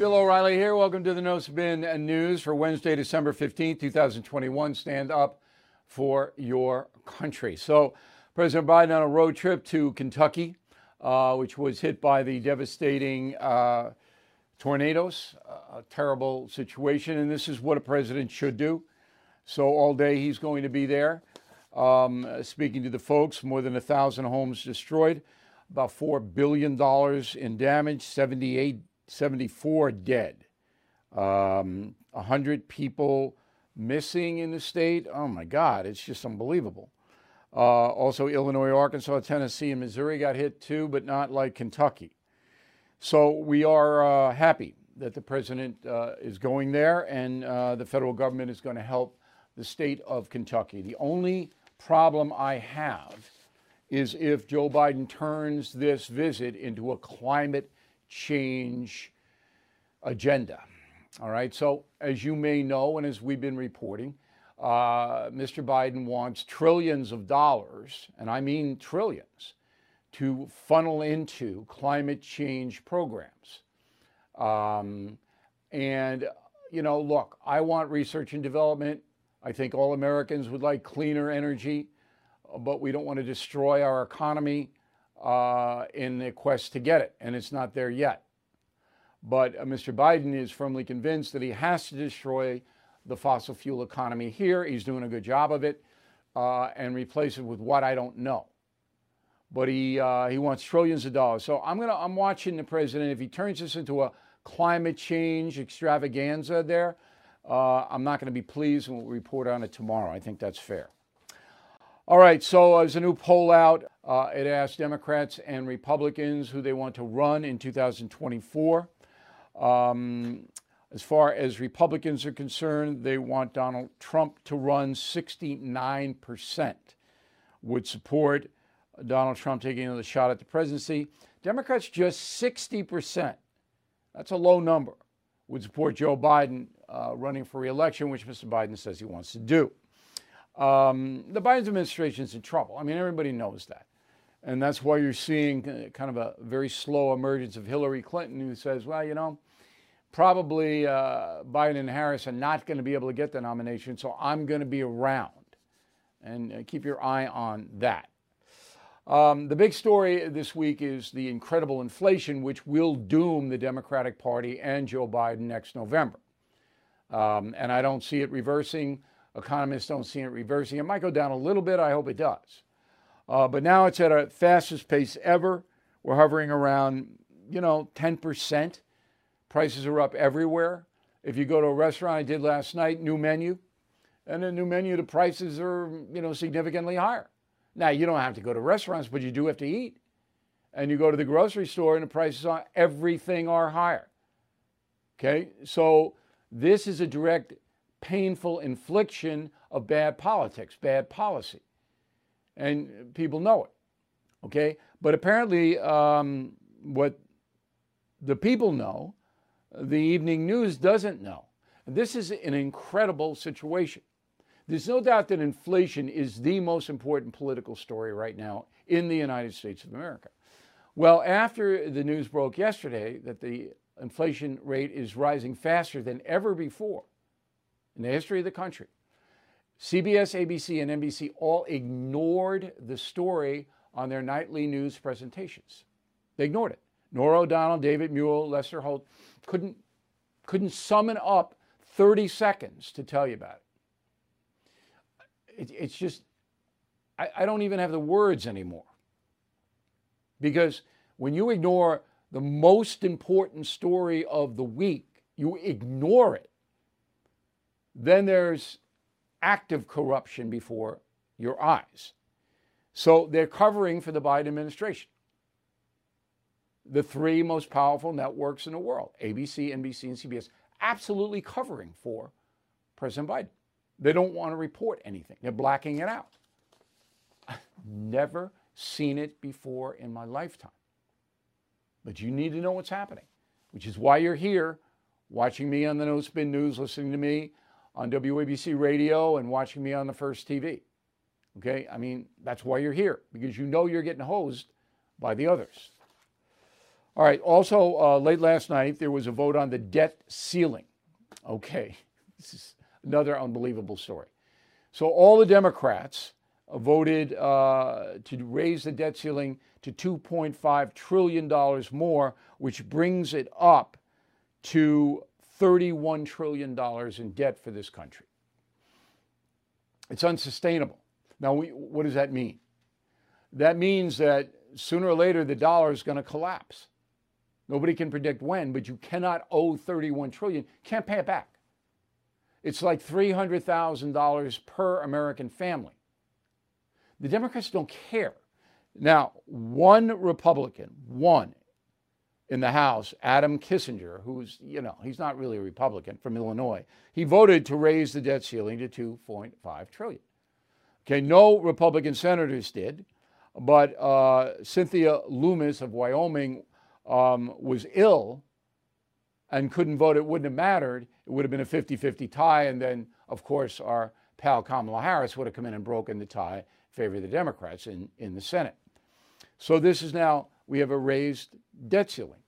Bill O'Reilly here. Welcome to the No Spin News for Wednesday, December 15, 2021. Stand up for your country. So, President Biden on a road trip to Kentucky, uh, which was hit by the devastating uh, tornadoes, a terrible situation. And this is what a president should do. So, all day he's going to be there um, speaking to the folks. More than a thousand homes destroyed, about $4 billion in damage, 78 74 dead, um, 100 people missing in the state. Oh my God, it's just unbelievable. Uh, also, Illinois, Arkansas, Tennessee, and Missouri got hit too, but not like Kentucky. So we are uh, happy that the president uh, is going there and uh, the federal government is going to help the state of Kentucky. The only problem I have is if Joe Biden turns this visit into a climate change agenda. All right. So, as you may know, and as we've been reporting, uh, Mr. Biden wants trillions of dollars, and I mean trillions, to funnel into climate change programs. Um, and, you know, look, I want research and development. I think all Americans would like cleaner energy, but we don't want to destroy our economy uh, in the quest to get it, and it's not there yet. But uh, Mr. Biden is firmly convinced that he has to destroy the fossil fuel economy here. He's doing a good job of it, uh, and replace it with what I don't know. But he uh, he wants trillions of dollars. So I'm gonna I'm watching the president. If he turns this into a climate change extravaganza, there, uh, I'm not going to be pleased, and we'll report on it tomorrow. I think that's fair. All right, so there's a new poll out. Uh, it asked Democrats and Republicans who they want to run in 2024. Um, as far as Republicans are concerned, they want Donald Trump to run 69%, would support Donald Trump taking another shot at the presidency. Democrats just 60%. That's a low number. Would support Joe Biden uh, running for reelection, which Mr. Biden says he wants to do. Um, the Biden administration is in trouble. I mean, everybody knows that. And that's why you're seeing uh, kind of a very slow emergence of Hillary Clinton, who says, well, you know, probably uh, Biden and Harris are not going to be able to get the nomination, so I'm going to be around. And uh, keep your eye on that. Um, the big story this week is the incredible inflation, which will doom the Democratic Party and Joe Biden next November. Um, and I don't see it reversing. Economists don't see it reversing. It might go down a little bit. I hope it does. Uh, but now it's at a fastest pace ever. We're hovering around, you know, 10%. Prices are up everywhere. If you go to a restaurant, I did last night, new menu, and a new menu, the prices are, you know, significantly higher. Now, you don't have to go to restaurants, but you do have to eat. And you go to the grocery store and the prices on everything are higher. Okay? So this is a direct painful infliction of bad politics, bad policy. And people know it. Okay? But apparently, um, what the people know, the evening news doesn't know. This is an incredible situation. There's no doubt that inflation is the most important political story right now in the United States of America. Well, after the news broke yesterday that the inflation rate is rising faster than ever before, in the history of the country. CBS, ABC, and NBC all ignored the story on their nightly news presentations. They ignored it. Norah O'Donnell, David Muir, Lester Holt couldn't, couldn't summon up 30 seconds to tell you about it. it it's just, I, I don't even have the words anymore. Because when you ignore the most important story of the week, you ignore it then there's active corruption before your eyes. So they're covering for the Biden administration. The three most powerful networks in the world ABC, NBC, and CBS absolutely covering for President Biden. They don't want to report anything, they're blacking it out. I've never seen it before in my lifetime. But you need to know what's happening, which is why you're here watching me on the No Spin News, listening to me on WABC radio and watching me on the first TV. Okay? I mean, that's why you're here, because you know you're getting hosed by the others. All right. Also, uh, late last night, there was a vote on the debt ceiling. Okay. This is another unbelievable story. So, all the Democrats voted uh, to raise the debt ceiling to $2.5 trillion more, which brings it up to $31 trillion in debt for this country. It's unsustainable. Now, we, what does that mean? That means that sooner or later the dollar is going to collapse. Nobody can predict when, but you cannot owe 31 trillion, can't pay it back. It's like $300,000 per American family. The Democrats don't care. Now, one Republican, one in the House, Adam Kinzinger, who's, you know, he's not really a Republican from Illinois, he voted to raise the debt ceiling to 2.5 trillion. Okay, no Republican senators did, but uh, Cynthia Lummis of Wyoming um, was ill and couldn't vote. It wouldn't have mattered. It would have been a 50 50 tie. And then, of course, our pal Kamala Harris would have come in and broken the tie in favor of the Democrats in, in the Senate. So this is now, we have a raised debt ceiling.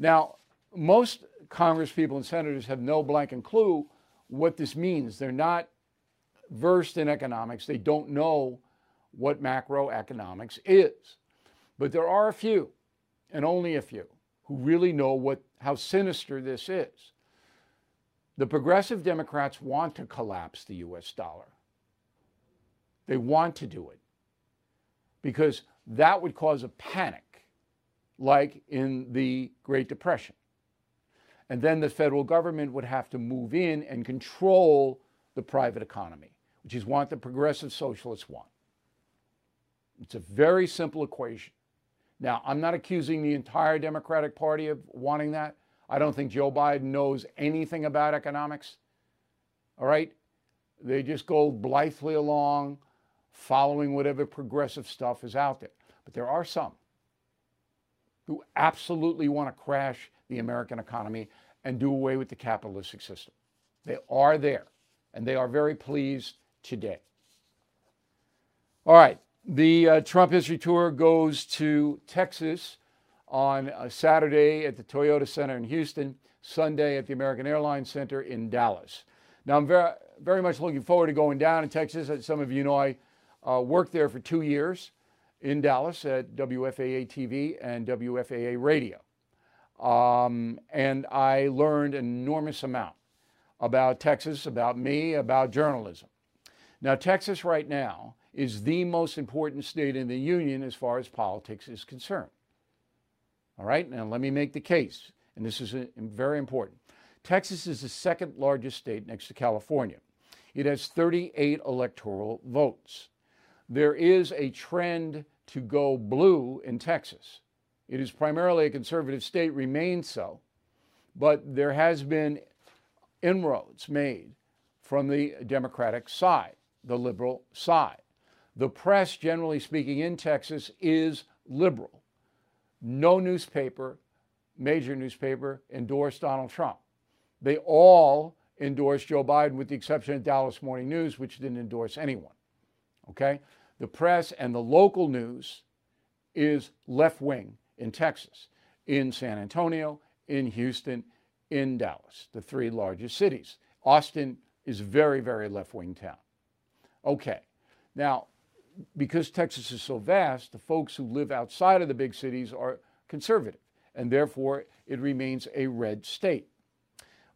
Now, most Congress people and senators have no blanket clue what this means. They're not versed in economics. They don't know what macroeconomics is. But there are a few, and only a few, who really know what, how sinister this is. The progressive Democrats want to collapse the US dollar. They want to do it because that would cause a panic, like in the Great Depression. And then the federal government would have to move in and control the private economy, which is what the progressive socialists want. It's a very simple equation. Now, I'm not accusing the entire Democratic Party of wanting that. I don't think Joe Biden knows anything about economics. All right? They just go blithely along, following whatever progressive stuff is out there. But there are some who absolutely want to crash the American economy and do away with the capitalistic system. They are there, and they are very pleased today. All right, the uh, Trump History Tour goes to Texas on Saturday at the Toyota Center in Houston, Sunday at the American Airlines Center in Dallas. Now, I'm very, very much looking forward to going down in Texas. As some of you know, I uh, worked there for two years in Dallas at WFAA TV and WFAA Radio. Um, and I learned an enormous amount about Texas, about me, about journalism. Now, Texas right now is the most important state in the union as far as politics is concerned. All right, now let me make the case, and this is a, very important. Texas is the second largest state next to California. It has 38 electoral votes. There is a trend to go blue in Texas. It is primarily a conservative state, remains so, but there has been inroads made from the Democratic side, the liberal side. The press, generally speaking, in Texas is liberal. No newspaper, major newspaper, endorsed Donald Trump. They all endorsed Joe Biden, with the exception of Dallas Morning News, which didn't endorse anyone. Okay? The press and the local news is left wing in Texas, in San Antonio, in Houston, in Dallas, the three largest cities. Austin is very, very left wing town. Okay. Now, because Texas is so vast, the folks who live outside of the big cities are conservative, and therefore it remains a red state.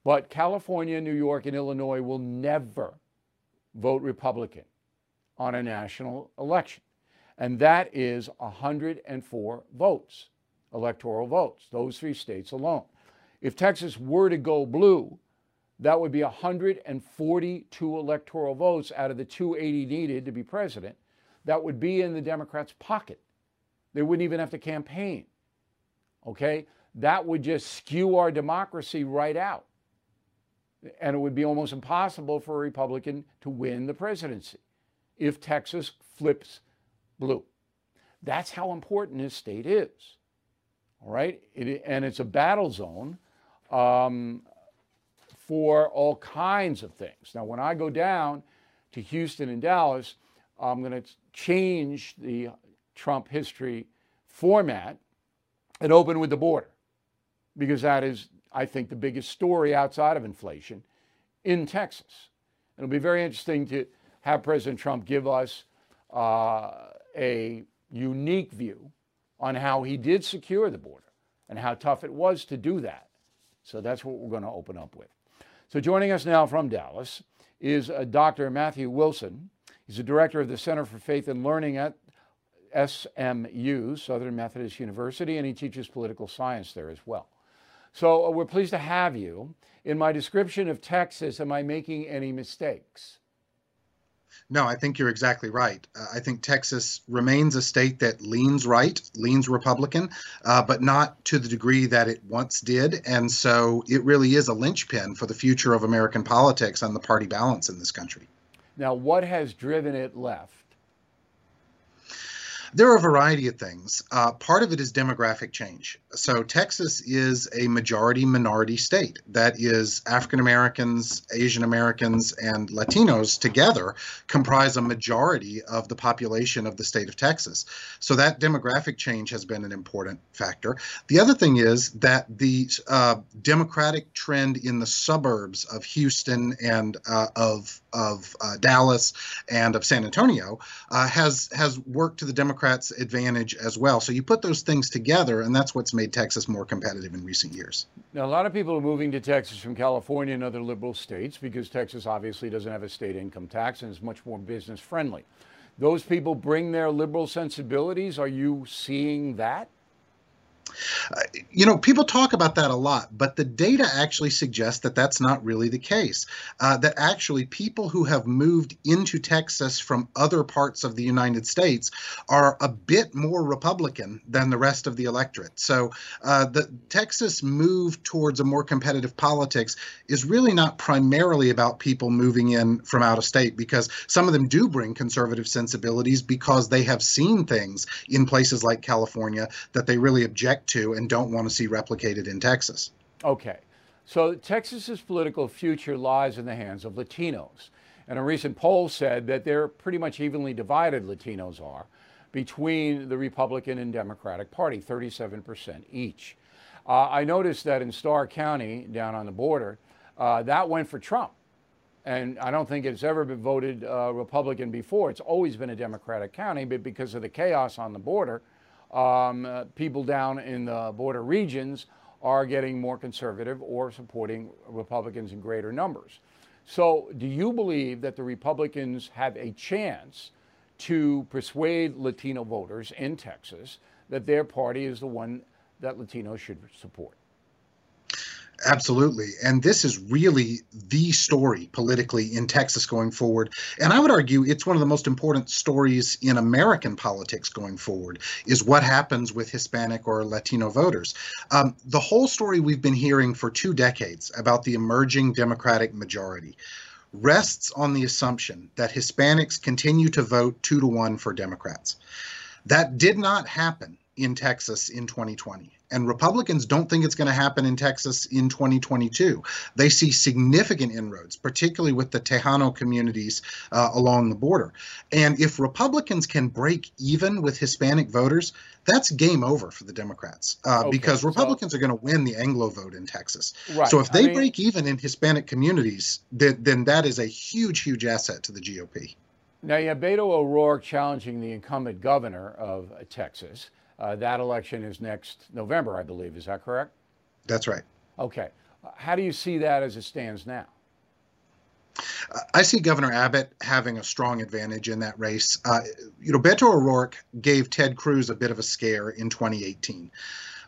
But California, New York, and Illinois will never vote Republican on a national election. And that is 104 votes, electoral votes, those three states alone. If Texas were to go blue, that would be 142 electoral votes out of the 280 needed to be president that would be in the Democrats' pocket. They wouldn't even have to campaign. Okay? That would just skew our democracy right out. And it would be almost impossible for a Republican to win the presidency if Texas flips blue. That's how important this state is. All right? It, and it's a battle zone um, for all kinds of things. Now, when I go down to Houston and Dallas, I'm going to change the Trump history format and open with the border, because that is, I think, the biggest story outside of inflation in Texas. It'll be very interesting to have President Trump give us uh, a unique view on how he did secure the border and how tough it was to do that. So that's what we're going to open up with. So joining us now from Dallas is uh, Dr. Matthew Wilson. He's the director of the Center for Faith and Learning at SMU, Southern Methodist University, and he teaches political science there as well. So uh, we're pleased to have you. In my description of Texas, am I making any mistakes? No, I think you're exactly right. Uh, I think Texas remains a state that leans right, leans Republican, uh, but not to the degree that it once did. And so it really is a linchpin for the future of American politics and the party balance in this country. Now, what has driven it left? There are a variety of things. Uh, part of it is demographic change. So, Texas is a majority minority state that is African Americans, Asian Americans, and Latinos together comprise a majority of the population of the state of Texas. So, that demographic change has been an important factor. The other thing is that the uh, democratic trend in the suburbs of Houston and uh, of of uh, Dallas and of San Antonio uh, has has worked to the Democrats' advantage as well. So you put those things together, and that's what's made Texas more competitive in recent years. Now, a lot of people are moving to Texas from California and other liberal states because Texas obviously doesn't have a state income tax and is much more business friendly. Those people bring their liberal sensibilities. Are you seeing that? You know, people talk about that a lot, but the data actually suggests that that's not really the case. Uh, that actually people who have moved into Texas from other parts of the United States are a bit more Republican than the rest of the electorate. So uh, the Texas move towards a more competitive politics is really not primarily about people moving in from out of state because some of them do bring conservative sensibilities because they have seen things in places like California that they really object to and don't want to see replicated in Texas. Okay. So Texas's political future lies in the hands of Latinos. And a recent poll said that they're pretty much evenly divided, Latinos are, between the Republican and Democratic Party, 37% each. Uh, I noticed that in Starr County, down on the border, uh, that went for Trump. And I don't think it's ever been voted uh, Republican before. It's always been a Democratic county, but because of the chaos on the border, um, uh, people down in the border regions are getting more conservative or supporting Republicans in greater numbers. So, do you believe that the Republicans have a chance to persuade Latino voters in Texas that their party is the one that Latinos should support? Absolutely. And this is really the story politically in Texas going forward. And I would argue it's one of the most important stories in American politics going forward is what happens with Hispanic or Latino voters. Um, the whole story we've been hearing for two decades about the emerging Democratic majority rests on the assumption that Hispanics continue to vote two to one for Democrats. That did not happen in Texas in 2020. And Republicans don't think it's going to happen in Texas in 2022. They see significant inroads, particularly with the Tejano communities uh, along the border. And if Republicans can break even with Hispanic voters, that's game over for the Democrats uh, okay, because Republicans so, are going to win the Anglo vote in Texas. Right, so if they I mean, break even in Hispanic communities, then, then that is a huge, huge asset to the GOP. Now you have Beto O'Rourke challenging the incumbent governor of Texas. Uh, that election is next November, I believe. Is that correct? That's right. Okay. How do you see that as it stands now? I see Governor Abbott having a strong advantage in that race. Uh, you know, Beto O'Rourke gave Ted Cruz a bit of a scare in 2018.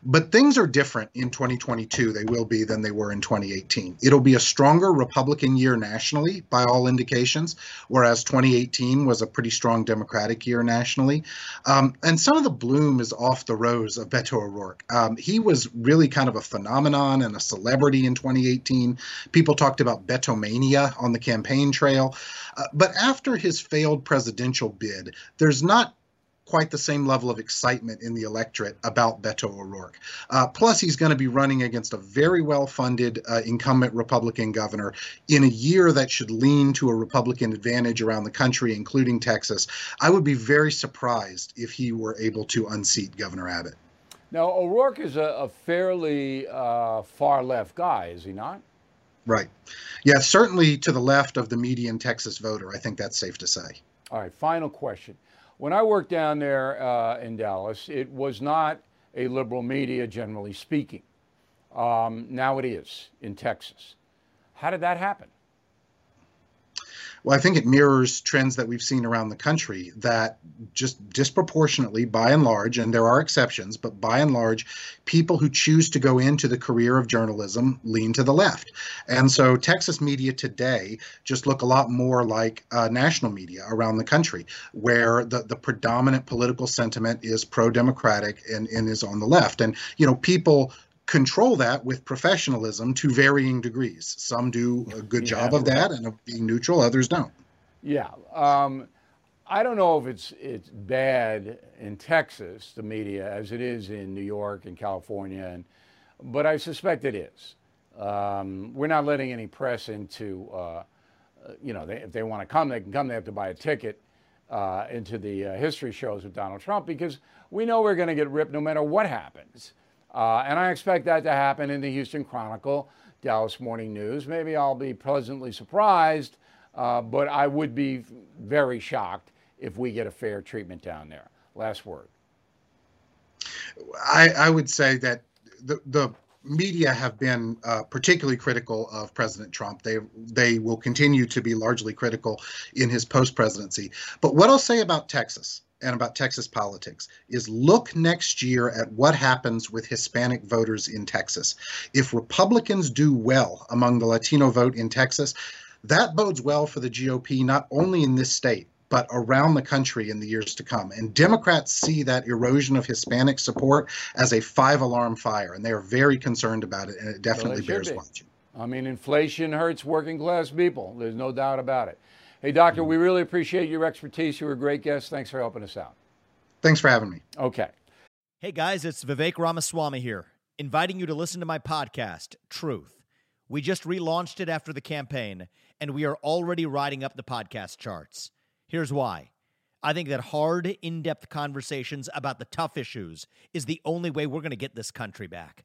But things are different in 2022. They will be than they were in 2018. It'll be a stronger Republican year nationally, by all indications, whereas 2018 was a pretty strong Democratic year nationally. Um, and some of the bloom is off the rose of Beto O'Rourke. Um, he was really kind of a phenomenon and a celebrity in 2018. People talked about Beto mania on the campaign trail. Uh, but after his failed presidential bid, there's not quite the same level of excitement in the electorate about Beto O'Rourke. Uh, plus, he's going to be running against a very well funded uh, incumbent Republican governor in a year that should lean to a Republican advantage around the country, including Texas. I would be very surprised if he were able to unseat Governor Abbott. Now, O'Rourke is a, a fairly uh, far left guy, is he not? Right. Yeah, certainly to the left of the median Texas voter. I think that's safe to say. All right, final question. When I worked down there uh, in Dallas, it was not a liberal media, generally speaking. Um, now it is in Texas. How did that happen? Well, I think it mirrors trends that we've seen around the country that just disproportionately, by and large, and there are exceptions, but by and large, people who choose to go into the career of journalism lean to the left. And so Texas media today just look a lot more like uh, national media around the country, where the, the predominant political sentiment is pro democratic and, and is on the left. And, you know, people control that with professionalism to varying degrees. Some do a good yeah, job of that and of being neutral, others don't. Yeah. Um, I don't know if it's it's bad in Texas, the media, as it is in New York and California, and but I suspect it is. Um, we're not letting any press into, uh, you know, they, if they want to come, they can come. They have to buy a ticket uh, into the uh, history shows with Donald Trump because we know we're going to get ripped no matter what happens. Uh, and I expect that to happen in the Houston Chronicle, Dallas Morning News. Maybe I'll be pleasantly surprised, uh, but I would be very shocked if we get a fair treatment down there. Last word. I, I would say that the, the media have been uh, particularly critical of President Trump. They they will continue to be largely critical in his post presidency. But what I'll say about Texas and about Texas politics is look next year at what happens with Hispanic voters in Texas. If Republicans do well among the Latino vote in Texas, that bodes well for the GOP, not only in this state, but around the country in the years to come. And Democrats see that erosion of Hispanic support as a five alarm fire, and they are very concerned about it, and it definitely well, bears watching. I mean, inflation hurts working class people. There's no doubt about it. Hey, Doctor, we really appreciate your expertise. You were a great guest. Thanks for helping us out. Thanks for having me. Okay. Hey, guys, it's Vivek Ramaswamy here, inviting you to listen to my podcast, Truth. We just relaunched it after the campaign, and we are already riding up the podcast charts. Here's why. I think that hard, in depth conversations about the tough issues is the only way we're going to get this country back.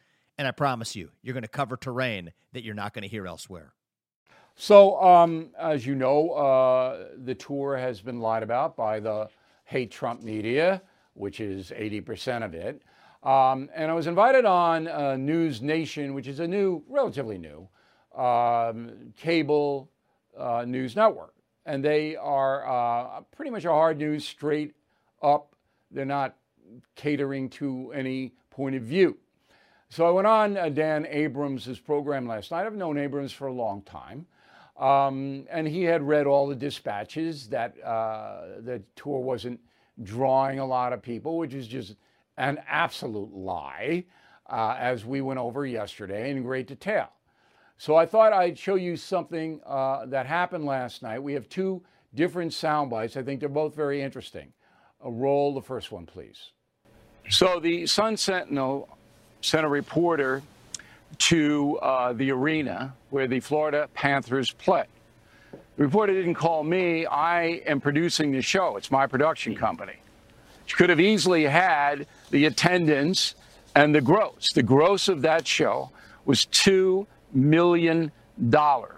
And I promise you, you're going to cover terrain that you're not going to hear elsewhere. So, um, as you know, uh, the tour has been lied about by the hate Trump media, which is 80% of it. Um, and I was invited on uh, News Nation, which is a new, relatively new, um, cable uh, news network. And they are uh, pretty much a hard news, straight up. They're not catering to any point of view. So I went on uh, Dan Abrams' program last night. I've known Abrams for a long time. Um, and he had read all the dispatches that uh, the tour wasn't drawing a lot of people, which is just an absolute lie, uh, as we went over yesterday in great detail. So I thought I'd show you something uh, that happened last night. We have two different sound bites. I think they're both very interesting. Uh, roll the first one, please. So the Sun Sentinel sent a reporter to uh, the arena where the Florida Panthers play. The reporter didn't call me. I am producing the show. It's my production company. She could have easily had the attendance and the gross. The gross of that show was $2 million, about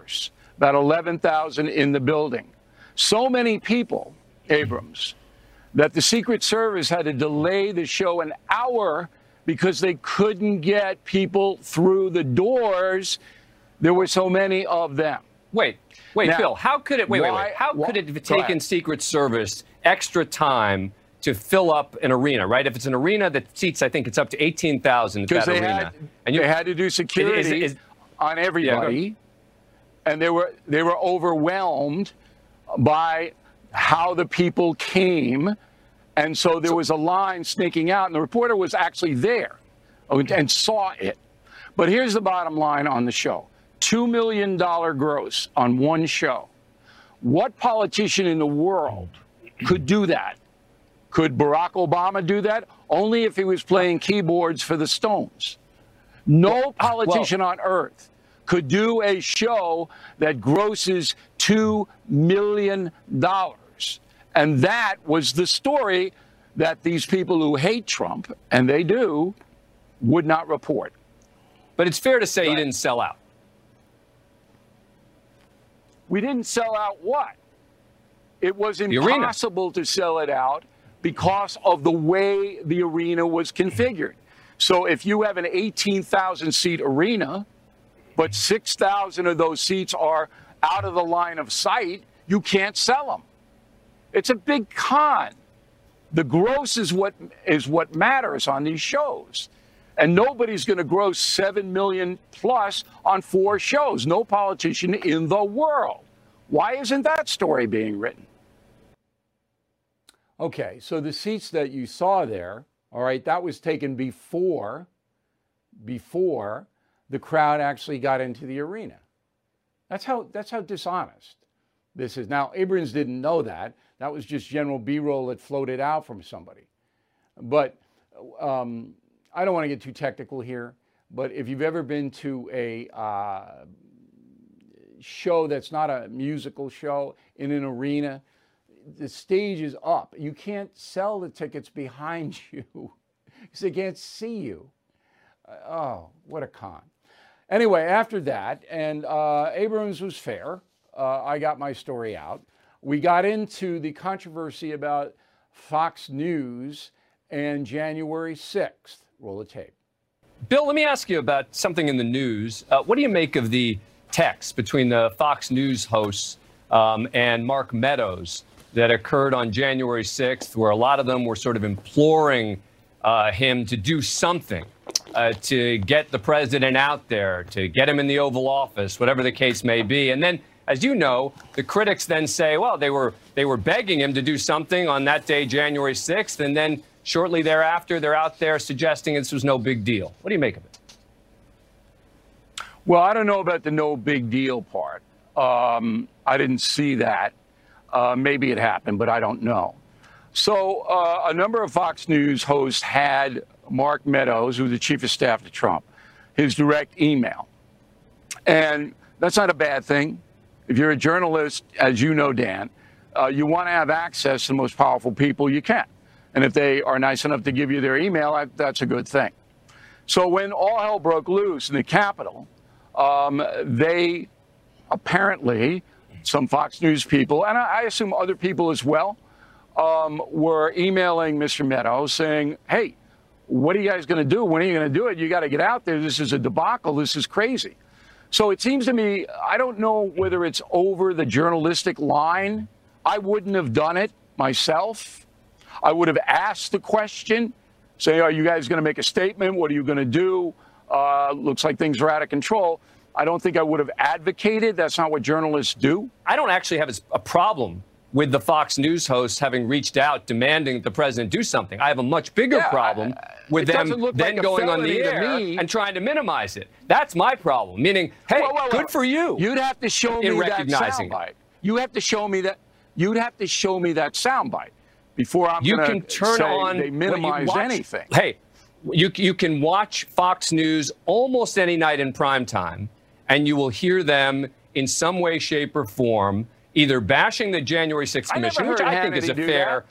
11,000 in the building. So many people, Abrams, that the Secret Service had to delay the show an hour because they couldn't get people through the doors. There were so many of them. Wait, wait, now, Phil, how could it wait, why, wait, wait. How why, could it have taken Secret Service extra time to fill up an arena, right? If it's an arena that seats, I think it's up to 18,000 that they arena. Had, and you they had to do security is, is, on everybody. Yeah, and they were they were overwhelmed by how the people came and so there was a line sneaking out, and the reporter was actually there oh, and saw it. But here's the bottom line on the show $2 million gross on one show. What politician in the world could do that? Could Barack Obama do that? Only if he was playing keyboards for the Stones. No politician well, on earth could do a show that grosses $2 million. And that was the story that these people who hate Trump, and they do, would not report. But it's fair to say he didn't sell out. We didn't sell out what? It was impossible to sell it out because of the way the arena was configured. So if you have an 18,000 seat arena, but 6,000 of those seats are out of the line of sight, you can't sell them. It's a big con. The gross is what is what matters on these shows. And nobody's going to gross 7 million plus on four shows. No politician in the world. Why isn't that story being written? Okay, so the seats that you saw there, all right, that was taken before before the crowd actually got into the arena. That's how that's how dishonest this is. Now, Abrams didn't know that. That was just general B-roll that floated out from somebody. But um, I don't want to get too technical here. But if you've ever been to a uh, show that's not a musical show in an arena, the stage is up. You can't sell the tickets behind you because they can't see you. Uh, oh, what a con. Anyway, after that, and uh, Abrams was fair. Uh, I got my story out. We got into the controversy about Fox News and January 6th. Roll the tape. Bill, let me ask you about something in the news. Uh, what do you make of the text between the Fox News hosts um, and Mark Meadows that occurred on January 6th, where a lot of them were sort of imploring uh, him to do something uh, to get the president out there, to get him in the Oval Office, whatever the case may be. And then as you know, the critics then say, well, they were they were begging him to do something on that day, January 6th, and then shortly thereafter, they're out there suggesting this was no big deal. What do you make of it? Well, I don't know about the no big deal part. Um, I didn't see that. Uh, maybe it happened, but I don't know. So, uh, a number of Fox News hosts had Mark Meadows, who's the chief of staff to Trump, his direct email. And that's not a bad thing. If you're a journalist, as you know, Dan, uh, you want to have access to the most powerful people you can. And if they are nice enough to give you their email, that's a good thing. So when all hell broke loose in the Capitol, um, they apparently, some Fox News people, and I, I assume other people as well, um, were emailing Mr. Meadows saying, hey, what are you guys going to do? When are you going to do it? You got to get out there. This is a debacle. This is crazy. So it seems to me, I don't know whether it's over the journalistic line. I wouldn't have done it myself. I would have asked the question, say, are you guys going to make a statement? What are you going to do? Uh, looks like things are out of control. I don't think I would have advocated. That's not what journalists do. I don't actually have a problem with the Fox News hosts having reached out demanding the president do something. I have a much bigger yeah, problem with them then like going on the air and trying to minimize it. That's my problem. Meaning, hey, well, well, good for you. You'd have to show me that soundbite. You have to show me that. You'd have to show me that soundbite before I'm you can turn on they minimize watch, anything. Hey, you you can watch Fox News almost any night in prime time, and you will hear them in some way, shape, or form either bashing the January 6th Commission, which I think is a fair.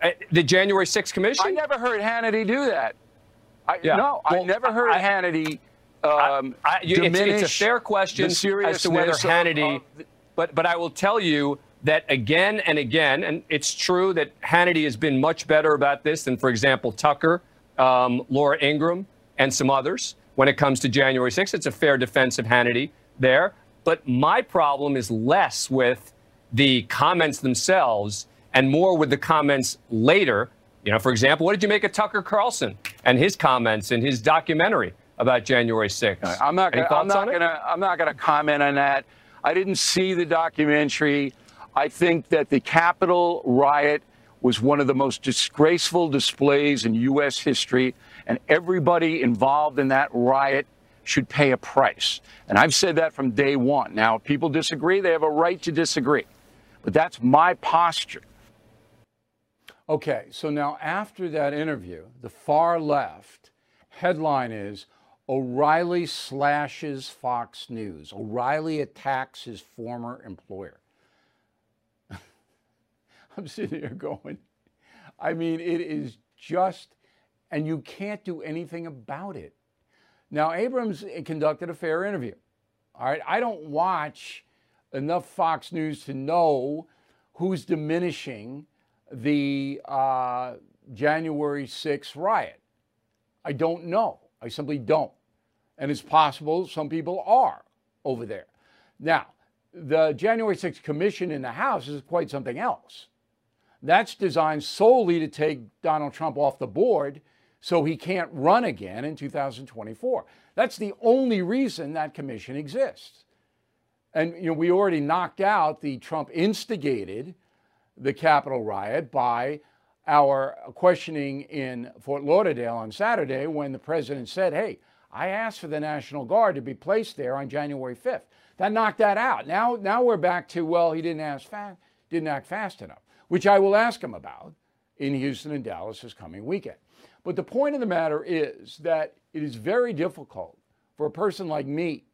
Uh, the January 6th Commission? I never heard Hannity do that. I, yeah. No, well, I never heard I, Hannity um, I, it's, it's, a fair question as to whether Hannity. Of, of, but but I will tell you that again and again, and it's true that Hannity has been much better about this than, for example, Tucker, um, Laura Ingraham, and some others when it comes to January 6th. It's a fair defense of Hannity there. But my problem is less with the comments themselves and more with the comments later. You know, for example, what did you make of Tucker Carlson and his comments in his documentary about January 6th? I'm not gonna, I'm not gonna I'm not gonna comment on that. I didn't see the documentary. I think that the Capitol riot was one of the most disgraceful displays in U.S. history, and everybody involved in that riot should pay a price. And I've said that from day one. Now, if people disagree, they have a right to disagree. But that's my posture. Okay, so now after that interview, the far left headline is O'Reilly slashes Fox News. O'Reilly attacks his former employer. I'm sitting here going, I mean, it is just, and you can't do anything about it. Now, Abrams conducted a fair interview. All right, I don't watch enough Fox News to know who's diminishing the uh, January 6th riot. I don't know. I simply don't. And it's possible some people are over there. Now, the January 6th commission in the House is quite something else. That's designed solely to take Donald Trump off the board so he can't run again in 2024. That's the only reason that commission exists. And you know, we already knocked out the Trump instigated the Capitol riot by our questioning in Fort Lauderdale on Saturday when the president said, Hey, I asked for the National Guard to be placed there on January 5th. That knocked that out. Now, now we're back to, well, he didn't, ask fa- didn't act fast enough, which I will ask him about in Houston and Dallas this coming weekend. But the point of the matter is that it is very difficult for a person like me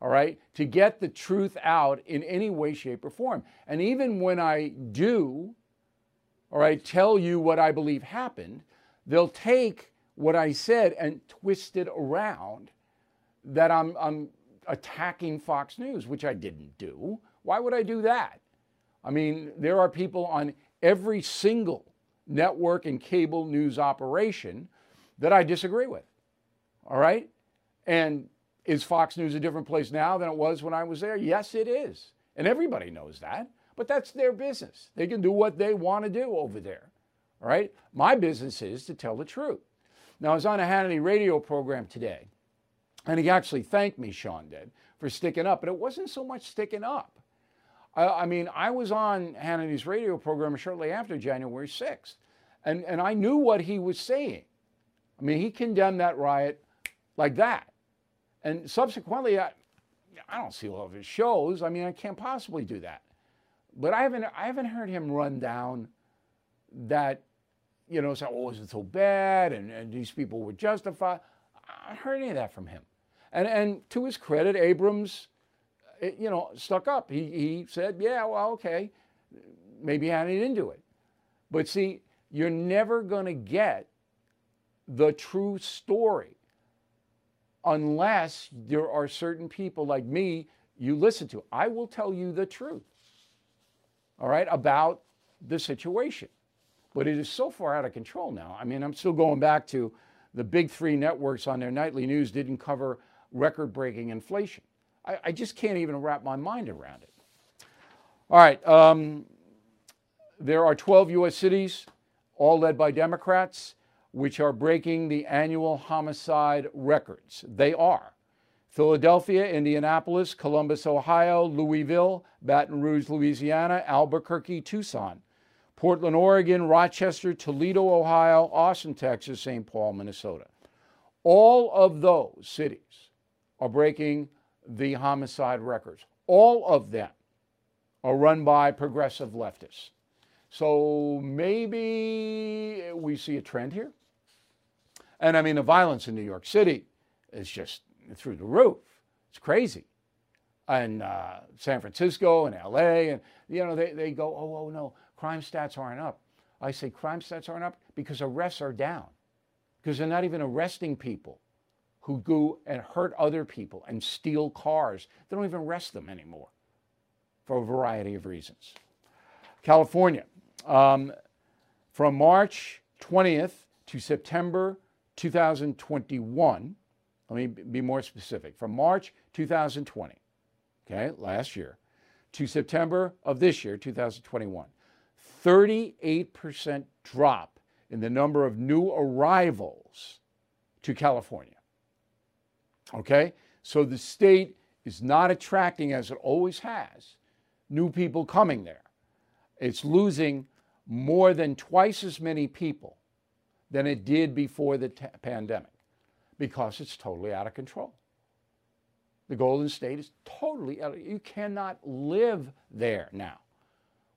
all right, to get the truth out in any way, shape, or form. And even when I do, all right, tell you what I believe happened, they'll take what I said and twist it around that I'm, I'm attacking Fox News, which I didn't do. Why would I do that? I mean, there are people on every single network and cable news operation that I disagree with. All right? And is Fox News a different place now than it was when I was there? Yes, it is. And everybody knows that. But that's their business. They can do what they want to do over there. All right? My business is to tell the truth. Now, I was on a Hannity radio program today, and he actually thanked me, Sean did, for sticking up. But it wasn't so much sticking up. I, I mean, I was on Hannity's radio program shortly after January 6th, and, and I knew what he was saying. I mean, he condemned that riot like that. And subsequently, I, I don't see all of his shows. I mean, I can't possibly do that. But I haven't, I haven't heard him run down that, you know, say, oh, is it so bad? And, and these people were justified. I haven't heard any of that from him. And, and to his credit, Abrams, you know, stuck up. He, he said, yeah, well, okay, maybe Hannity didn't do it. But see, you're never going to get the true story unless there are certain people like me you listen to. I will tell you the truth, all right, about the situation. But it is so far out of control now. I mean, I'm still going back to the big three networks on their nightly news didn't cover record breaking inflation. I, I, just can't even wrap my mind around it. All right. Um, there are 12 U.S. cities, all led by Democrats which are breaking the annual homicide records. They are Philadelphia, Indianapolis, Columbus, Ohio, Louisville, Baton Rouge, Louisiana, Albuquerque, Tucson, Portland, Oregon, Rochester, Toledo, Ohio, Austin, Texas, St. Paul, Minnesota. All of those cities are breaking the homicide records. All of them are run by progressive leftists. So maybe we see a trend here. And I mean, the violence in New York City is just through the roof. It's crazy. And uh, San Francisco and LA, and you know, they, they go, oh, oh, no, crime stats aren't up. I say crime stats aren't up because arrests are down, because they're not even arresting people who go and hurt other people and steal cars. They don't even arrest them anymore for a variety of reasons. California, um, from March 20th to September 2021, let me be more specific, from March 2020, okay, last year, to September of this year, 2021, 38% drop in the number of new arrivals to California. Okay? So the state is not attracting, as it always has, new people coming there. It's losing more than twice as many people than it did before the t- pandemic because it's totally out of control. The Golden State is totally out of, you cannot live there now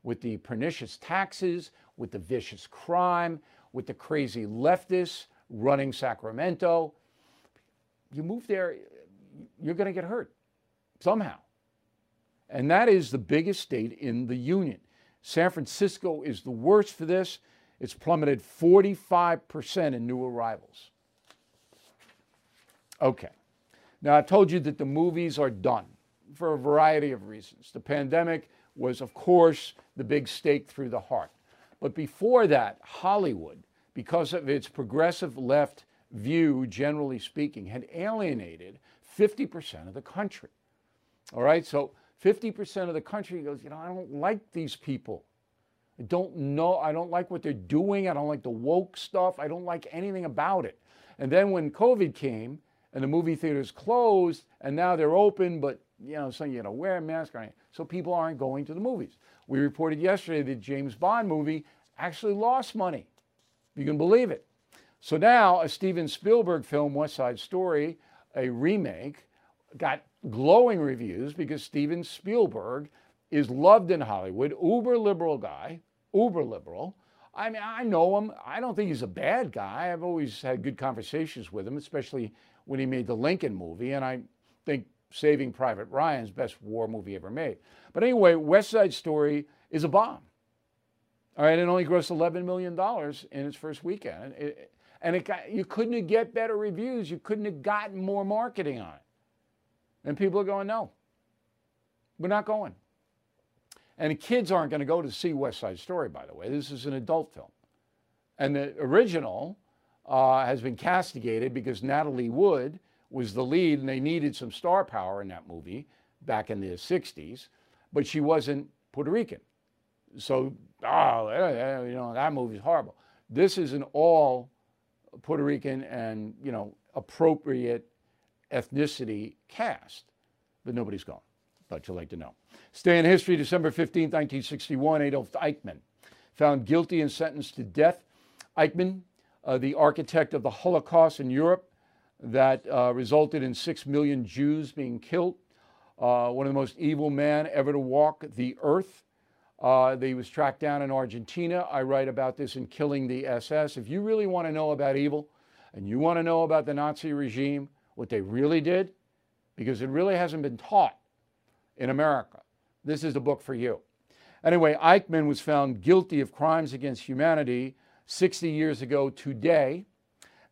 with the pernicious taxes, with the vicious crime, with the crazy leftists running Sacramento. You move there, you're going to get hurt somehow. And that is the biggest state in the union. San Francisco is the worst for this. It's plummeted 45% in new arrivals. Okay. Now, I told you that the movies are done for a variety of reasons. The pandemic was, of course, the big stake through the heart. But before that, Hollywood, because of its progressive left view, generally speaking, had alienated 50% of the country. All right, so 50% of the country goes, you know, I don't like these people. I don't know, I don't like what they're doing. I don't like the woke stuff. I don't like anything about it. And then when COVID came and the movie theaters closed and now they're open, but you know, so you know, wear a mask, so people aren't going to the movies. We reported yesterday that James Bond movie actually lost money. You can believe it. So now a Steven Spielberg film, West Side Story, a remake, got glowing reviews because Steven Spielberg is loved in Hollywood, uber liberal guy, uber liberal. I mean, I know him. I don't think he's a bad guy. I've always had good conversations with him, especially when he made the Lincoln movie, and I think Saving Private Ryan's best war movie ever made. But anyway, West Side Story is a bomb. All right, it only grossed $11 million in its first weekend. It, and it got, you couldn't have get better reviews. You couldn't have gotten more marketing on it. And people are going, no, we're not going. And the kids aren't going to go to see West Side Story, by the way. This is an adult film. And the original uh, has been castigated because Natalie Wood was the lead, and they needed some star power in that movie back in the 60s, but she wasn't Puerto Rican. So, oh, you know, that movie's horrible. This is an all Puerto Rican and, you know, appropriate ethnicity cast, but nobody's gone. But you'd like to know. Stay in history, December 15, 1961, Adolf Eichmann, found guilty and sentenced to death. Eichmann, uh, the architect of the Holocaust in Europe that uh, resulted in six million Jews being killed, uh, one of the most evil men ever to walk the earth. Uh, he was tracked down in Argentina. I write about this in Killing the SS. If you really want to know about evil and you want to know about the Nazi regime, what they really did, because it really hasn't been taught in America. This is the book for you. Anyway, Eichmann was found guilty of crimes against humanity 60 years ago today,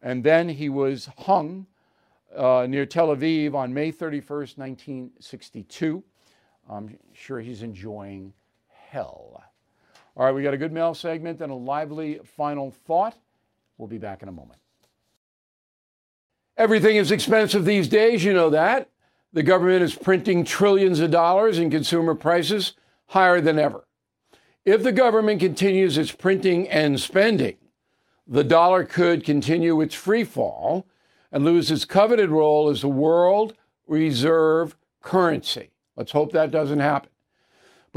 and then he was hung uh, near Tel Aviv on May 31st, 1962. I'm sure he's enjoying hell. All right, we got a good mail segment and a lively final thought. We'll be back in a moment. Everything is expensive these days, you know that. The government is printing trillions of dollars and consumer prices higher than ever. If the government continues its printing and spending, the dollar could continue its free fall and lose its coveted role as the world reserve currency. Let's hope that doesn't happen.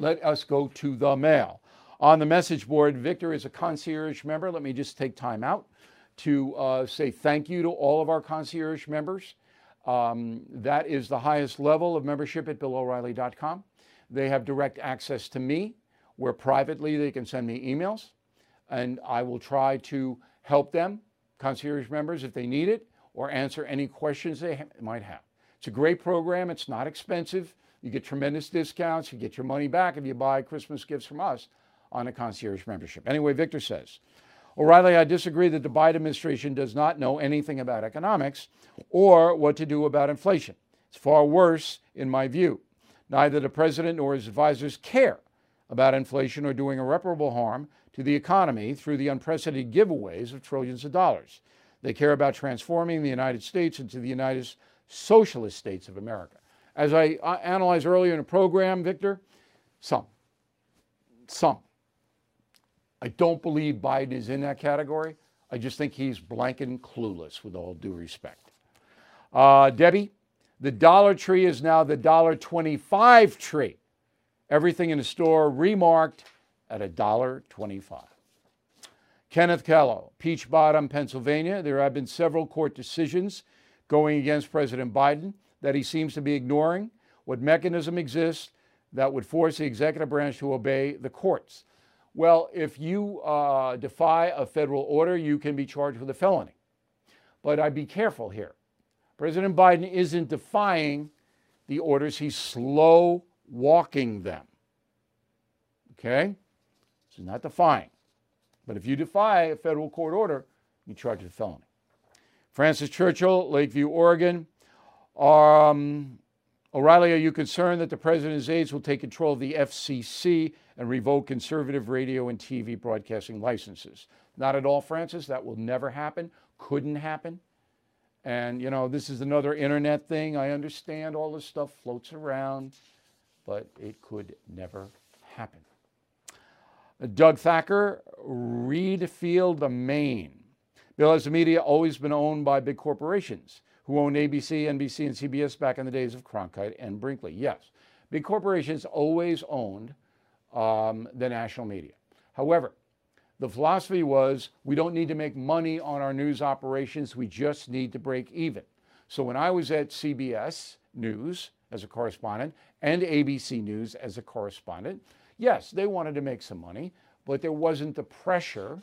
Let us go to the mail. On the message board, Victor is a concierge member. Let me just take time out to uh, say thank you to all of our concierge members. Um, that is the highest level of membership at BillO'Reilly.com. They have direct access to me, where privately they can send me emails, and I will try to help them, concierge members, if they need it, or answer any questions they ha- might have. It's a great program. It's not expensive. You get tremendous discounts. You get your money back if you buy Christmas gifts from us on a concierge membership. Anyway, Victor says, O'Reilly, I disagree that the Biden administration does not know anything about economics or what to do about inflation. It's far worse, in my view. Neither the president nor his advisors care about inflation or doing irreparable harm to the economy through the unprecedented giveaways of trillions of dollars. They care about transforming the United States into the United Socialist States of America. As I uh, analyzed earlier in the program, Victor, some. Some. I don't believe Biden is in that category. I just think he's blank and clueless, with all due respect. Uh, Debbie, the Dollar Tree is now the Dollar Twenty-Five Tree. Everything in the store remarked at a dollar twenty-five. Kenneth Kello, Peach Bottom, Pennsylvania. There have been several court decisions going against President Biden that he seems to be ignoring. What mechanism exists that would force the executive branch to obey the courts? Well, if you uh, defy a federal order, you can be charged with a felony. But I'd be careful here. President Biden isn't defying the orders, he's slow walking them. Okay? So not defying. But if you defy a federal court order, you charge with a felony. Francis Churchill, Lakeview, Oregon. Um, O'Reilly, are you concerned that the president's aides will take control of the FCC and revoke conservative radio and TV broadcasting licenses? Not at all, Francis. That will never happen. Couldn't happen. And, you know, this is another internet thing. I understand all this stuff floats around, but it could never happen. Doug Thacker, Readfield, Maine. Bill, has the media always been owned by big corporations who owned ABC, NBC, and CBS back in the days of Cronkite and Brinkley? Yes. Big corporations always owned um, the national media. However, the philosophy was we don't need to make money on our news operations, we just need to break even. So when I was at CBS News as a correspondent and ABC News as a correspondent, yes, they wanted to make some money, but there wasn't the pressure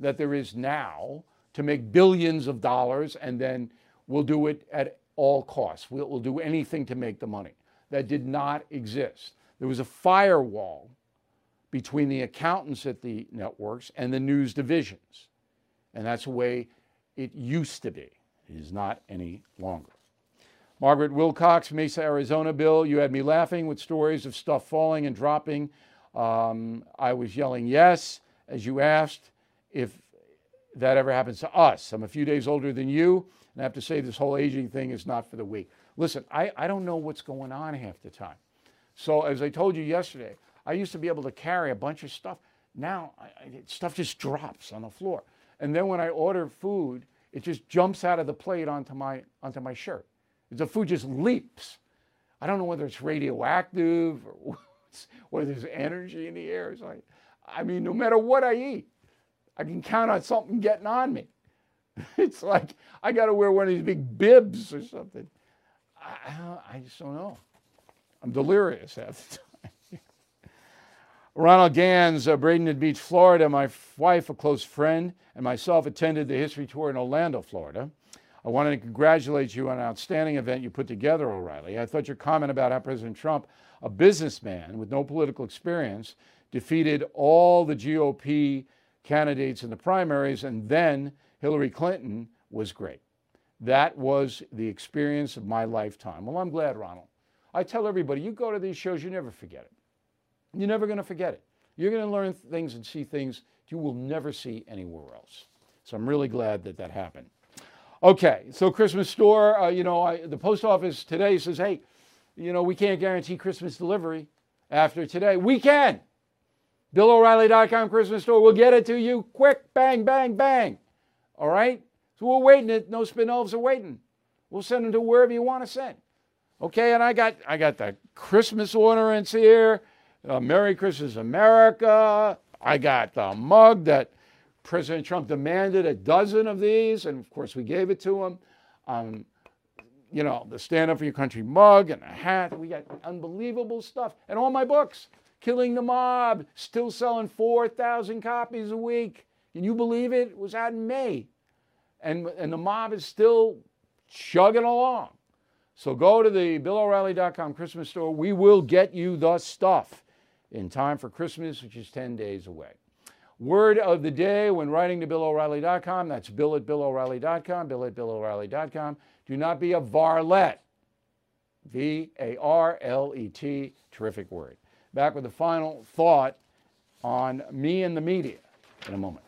that there is now to make billions of dollars and then we'll do it at all costs. We'll, we'll do anything to make the money. That did not exist. There was a firewall between the accountants at the networks and the news divisions. And that's the way it used to be. It is not any longer. Margaret Wilcox, Mesa, Arizona. Bill, you had me laughing with stories of stuff falling and dropping. Um, I was yelling yes as you asked if that ever happens to us. I'm a few days older than you, and I have to say this whole aging thing is not for the weak. Listen, I, I don't know what's going on half the time. So, as I told you yesterday, I used to be able to carry a bunch of stuff. Now, I, I, stuff just drops on the floor. And then when I order food, it just jumps out of the plate onto my, onto my shirt. The food just leaps. I don't know whether it's radioactive or whether there's energy in the air. Like, I mean, no matter what I eat, I can count on something getting on me. It's like I got to wear one of these big bibs or something. I, I just don't know. I'm delirious half the time. Ronald Gans, uh, Bradenton Beach, Florida. My wife, a close friend, and myself attended the history tour in Orlando, Florida. I wanted to congratulate you on an outstanding event you put together, O'Reilly. I thought your comment about how President Trump, a businessman with no political experience, defeated all the GOP candidates in the primaries and then Hillary Clinton was great. That was the experience of my lifetime. Well, I'm glad, Ronald. I tell everybody, you go to these shows, you never forget it. You're never going to forget it. You're going to learn things and see things you will never see anywhere else. So I'm really glad that that happened. Okay, so Christmas store, uh, you know, I, the post office today says, hey, you know, we can't guarantee Christmas delivery after today. We can. BillO'Reilly.com Christmas store We'll get it to you quick, bang, bang, bang. All right? So we're waiting. No spin elves are waiting. We'll send them to wherever you want to send. Okay, and I got I got the Christmas ornaments here. Uh, Merry Christmas, America. I got the mug that President Trump demanded a dozen of these, and of course we gave it to him. Um, you know, the Stand Up for Your Country mug and a hat. We got unbelievable stuff. And all my books. Killing the Mob, still selling 4,000 copies a week. Can you believe it? It was out in May. And, and the mob is still chugging along. So go to the BillO'Reilly.com Christmas store. We will get you the stuff in time for Christmas, which is 10 days away. Word of the day when writing to BillO'Reilly.com, that's bill at BillO'Reilly.com, bill at BillO'Reilly.com. Do not be a varlet. V A R L E T, terrific word. Back with the final thought on me and the media in a moment.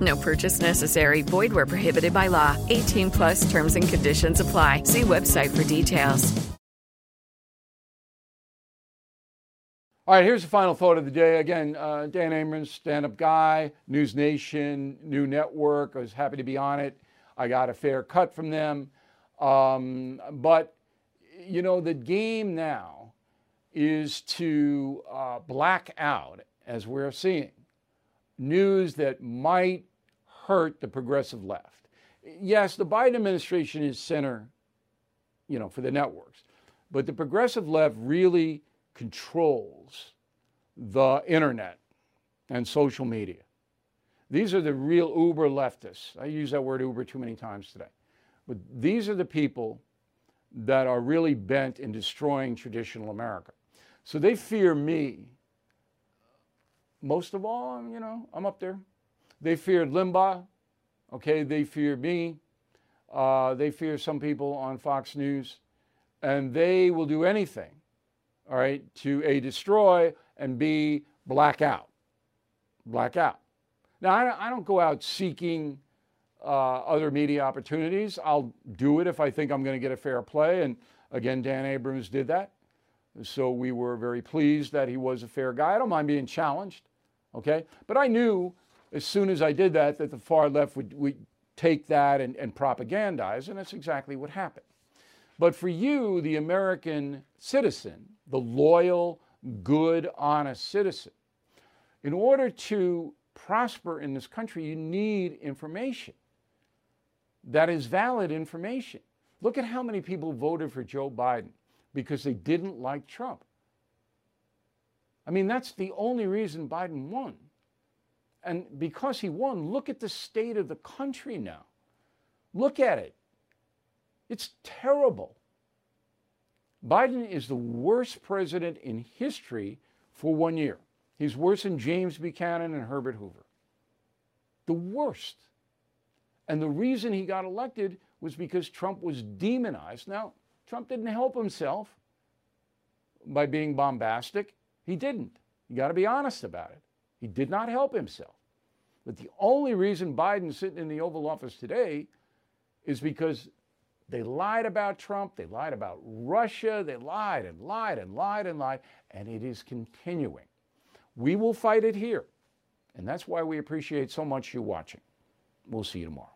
No purchase necessary. Void where prohibited by law. 18 plus terms and conditions apply. See website for details. All right, here's the final thought of the day. Again, uh, Dan Abrams, stand up guy, NewsNation, new network. I was happy to be on it. I got a fair cut from them. Um, but, you know, the game now is to uh, black out, as we're seeing, news that might hurt the progressive left. Yes, the Biden administration is center, you know, for the networks, but the progressive left really controls the internet and social media. These are the real uber leftists. I use that word uber too many times today. But these are the people that are really bent in destroying traditional America. So they fear me. Most of all, you know, I'm up there. They feared Limbaugh. Okay, they fear me. Uh, they fear some people on Fox News. And they will do anything all right, to A, destroy, and B, black out. Black out. Now, I don't go out seeking uh, other media opportunities. I'll do it if I think I'm going to get a fair play. And again, Dan Abrams did that. So we were very pleased that he was a fair guy. I don't mind being challenged, okay? But I knew as soon as I did that that the far left would, would take that and, and propagandize, and that's exactly what happened. But for you, the American citizen, the loyal, good, honest citizen, in order to prosper in this country, you need information that is valid information. Look at how many people voted for Joe Biden because they didn't like Trump. I mean, that's the only reason Biden won. And because he won, look at the state of the country now. Look at it. It's terrible. Biden is the worst president in history for one year. He's worse than James Buchanan and Herbert Hoover. The worst. And the reason he got elected was because Trump was demonized. Now, Trump didn't help himself by being bombastic. He didn't. You got to be honest about it. He did not help himself. But the only reason Biden's sitting in the Oval Office today is because they lied about Trump. They lied about Russia. They lied and lied and lied and lied. And it is continuing. We will fight it here. And that's why we appreciate so much you watching. We'll see you tomorrow.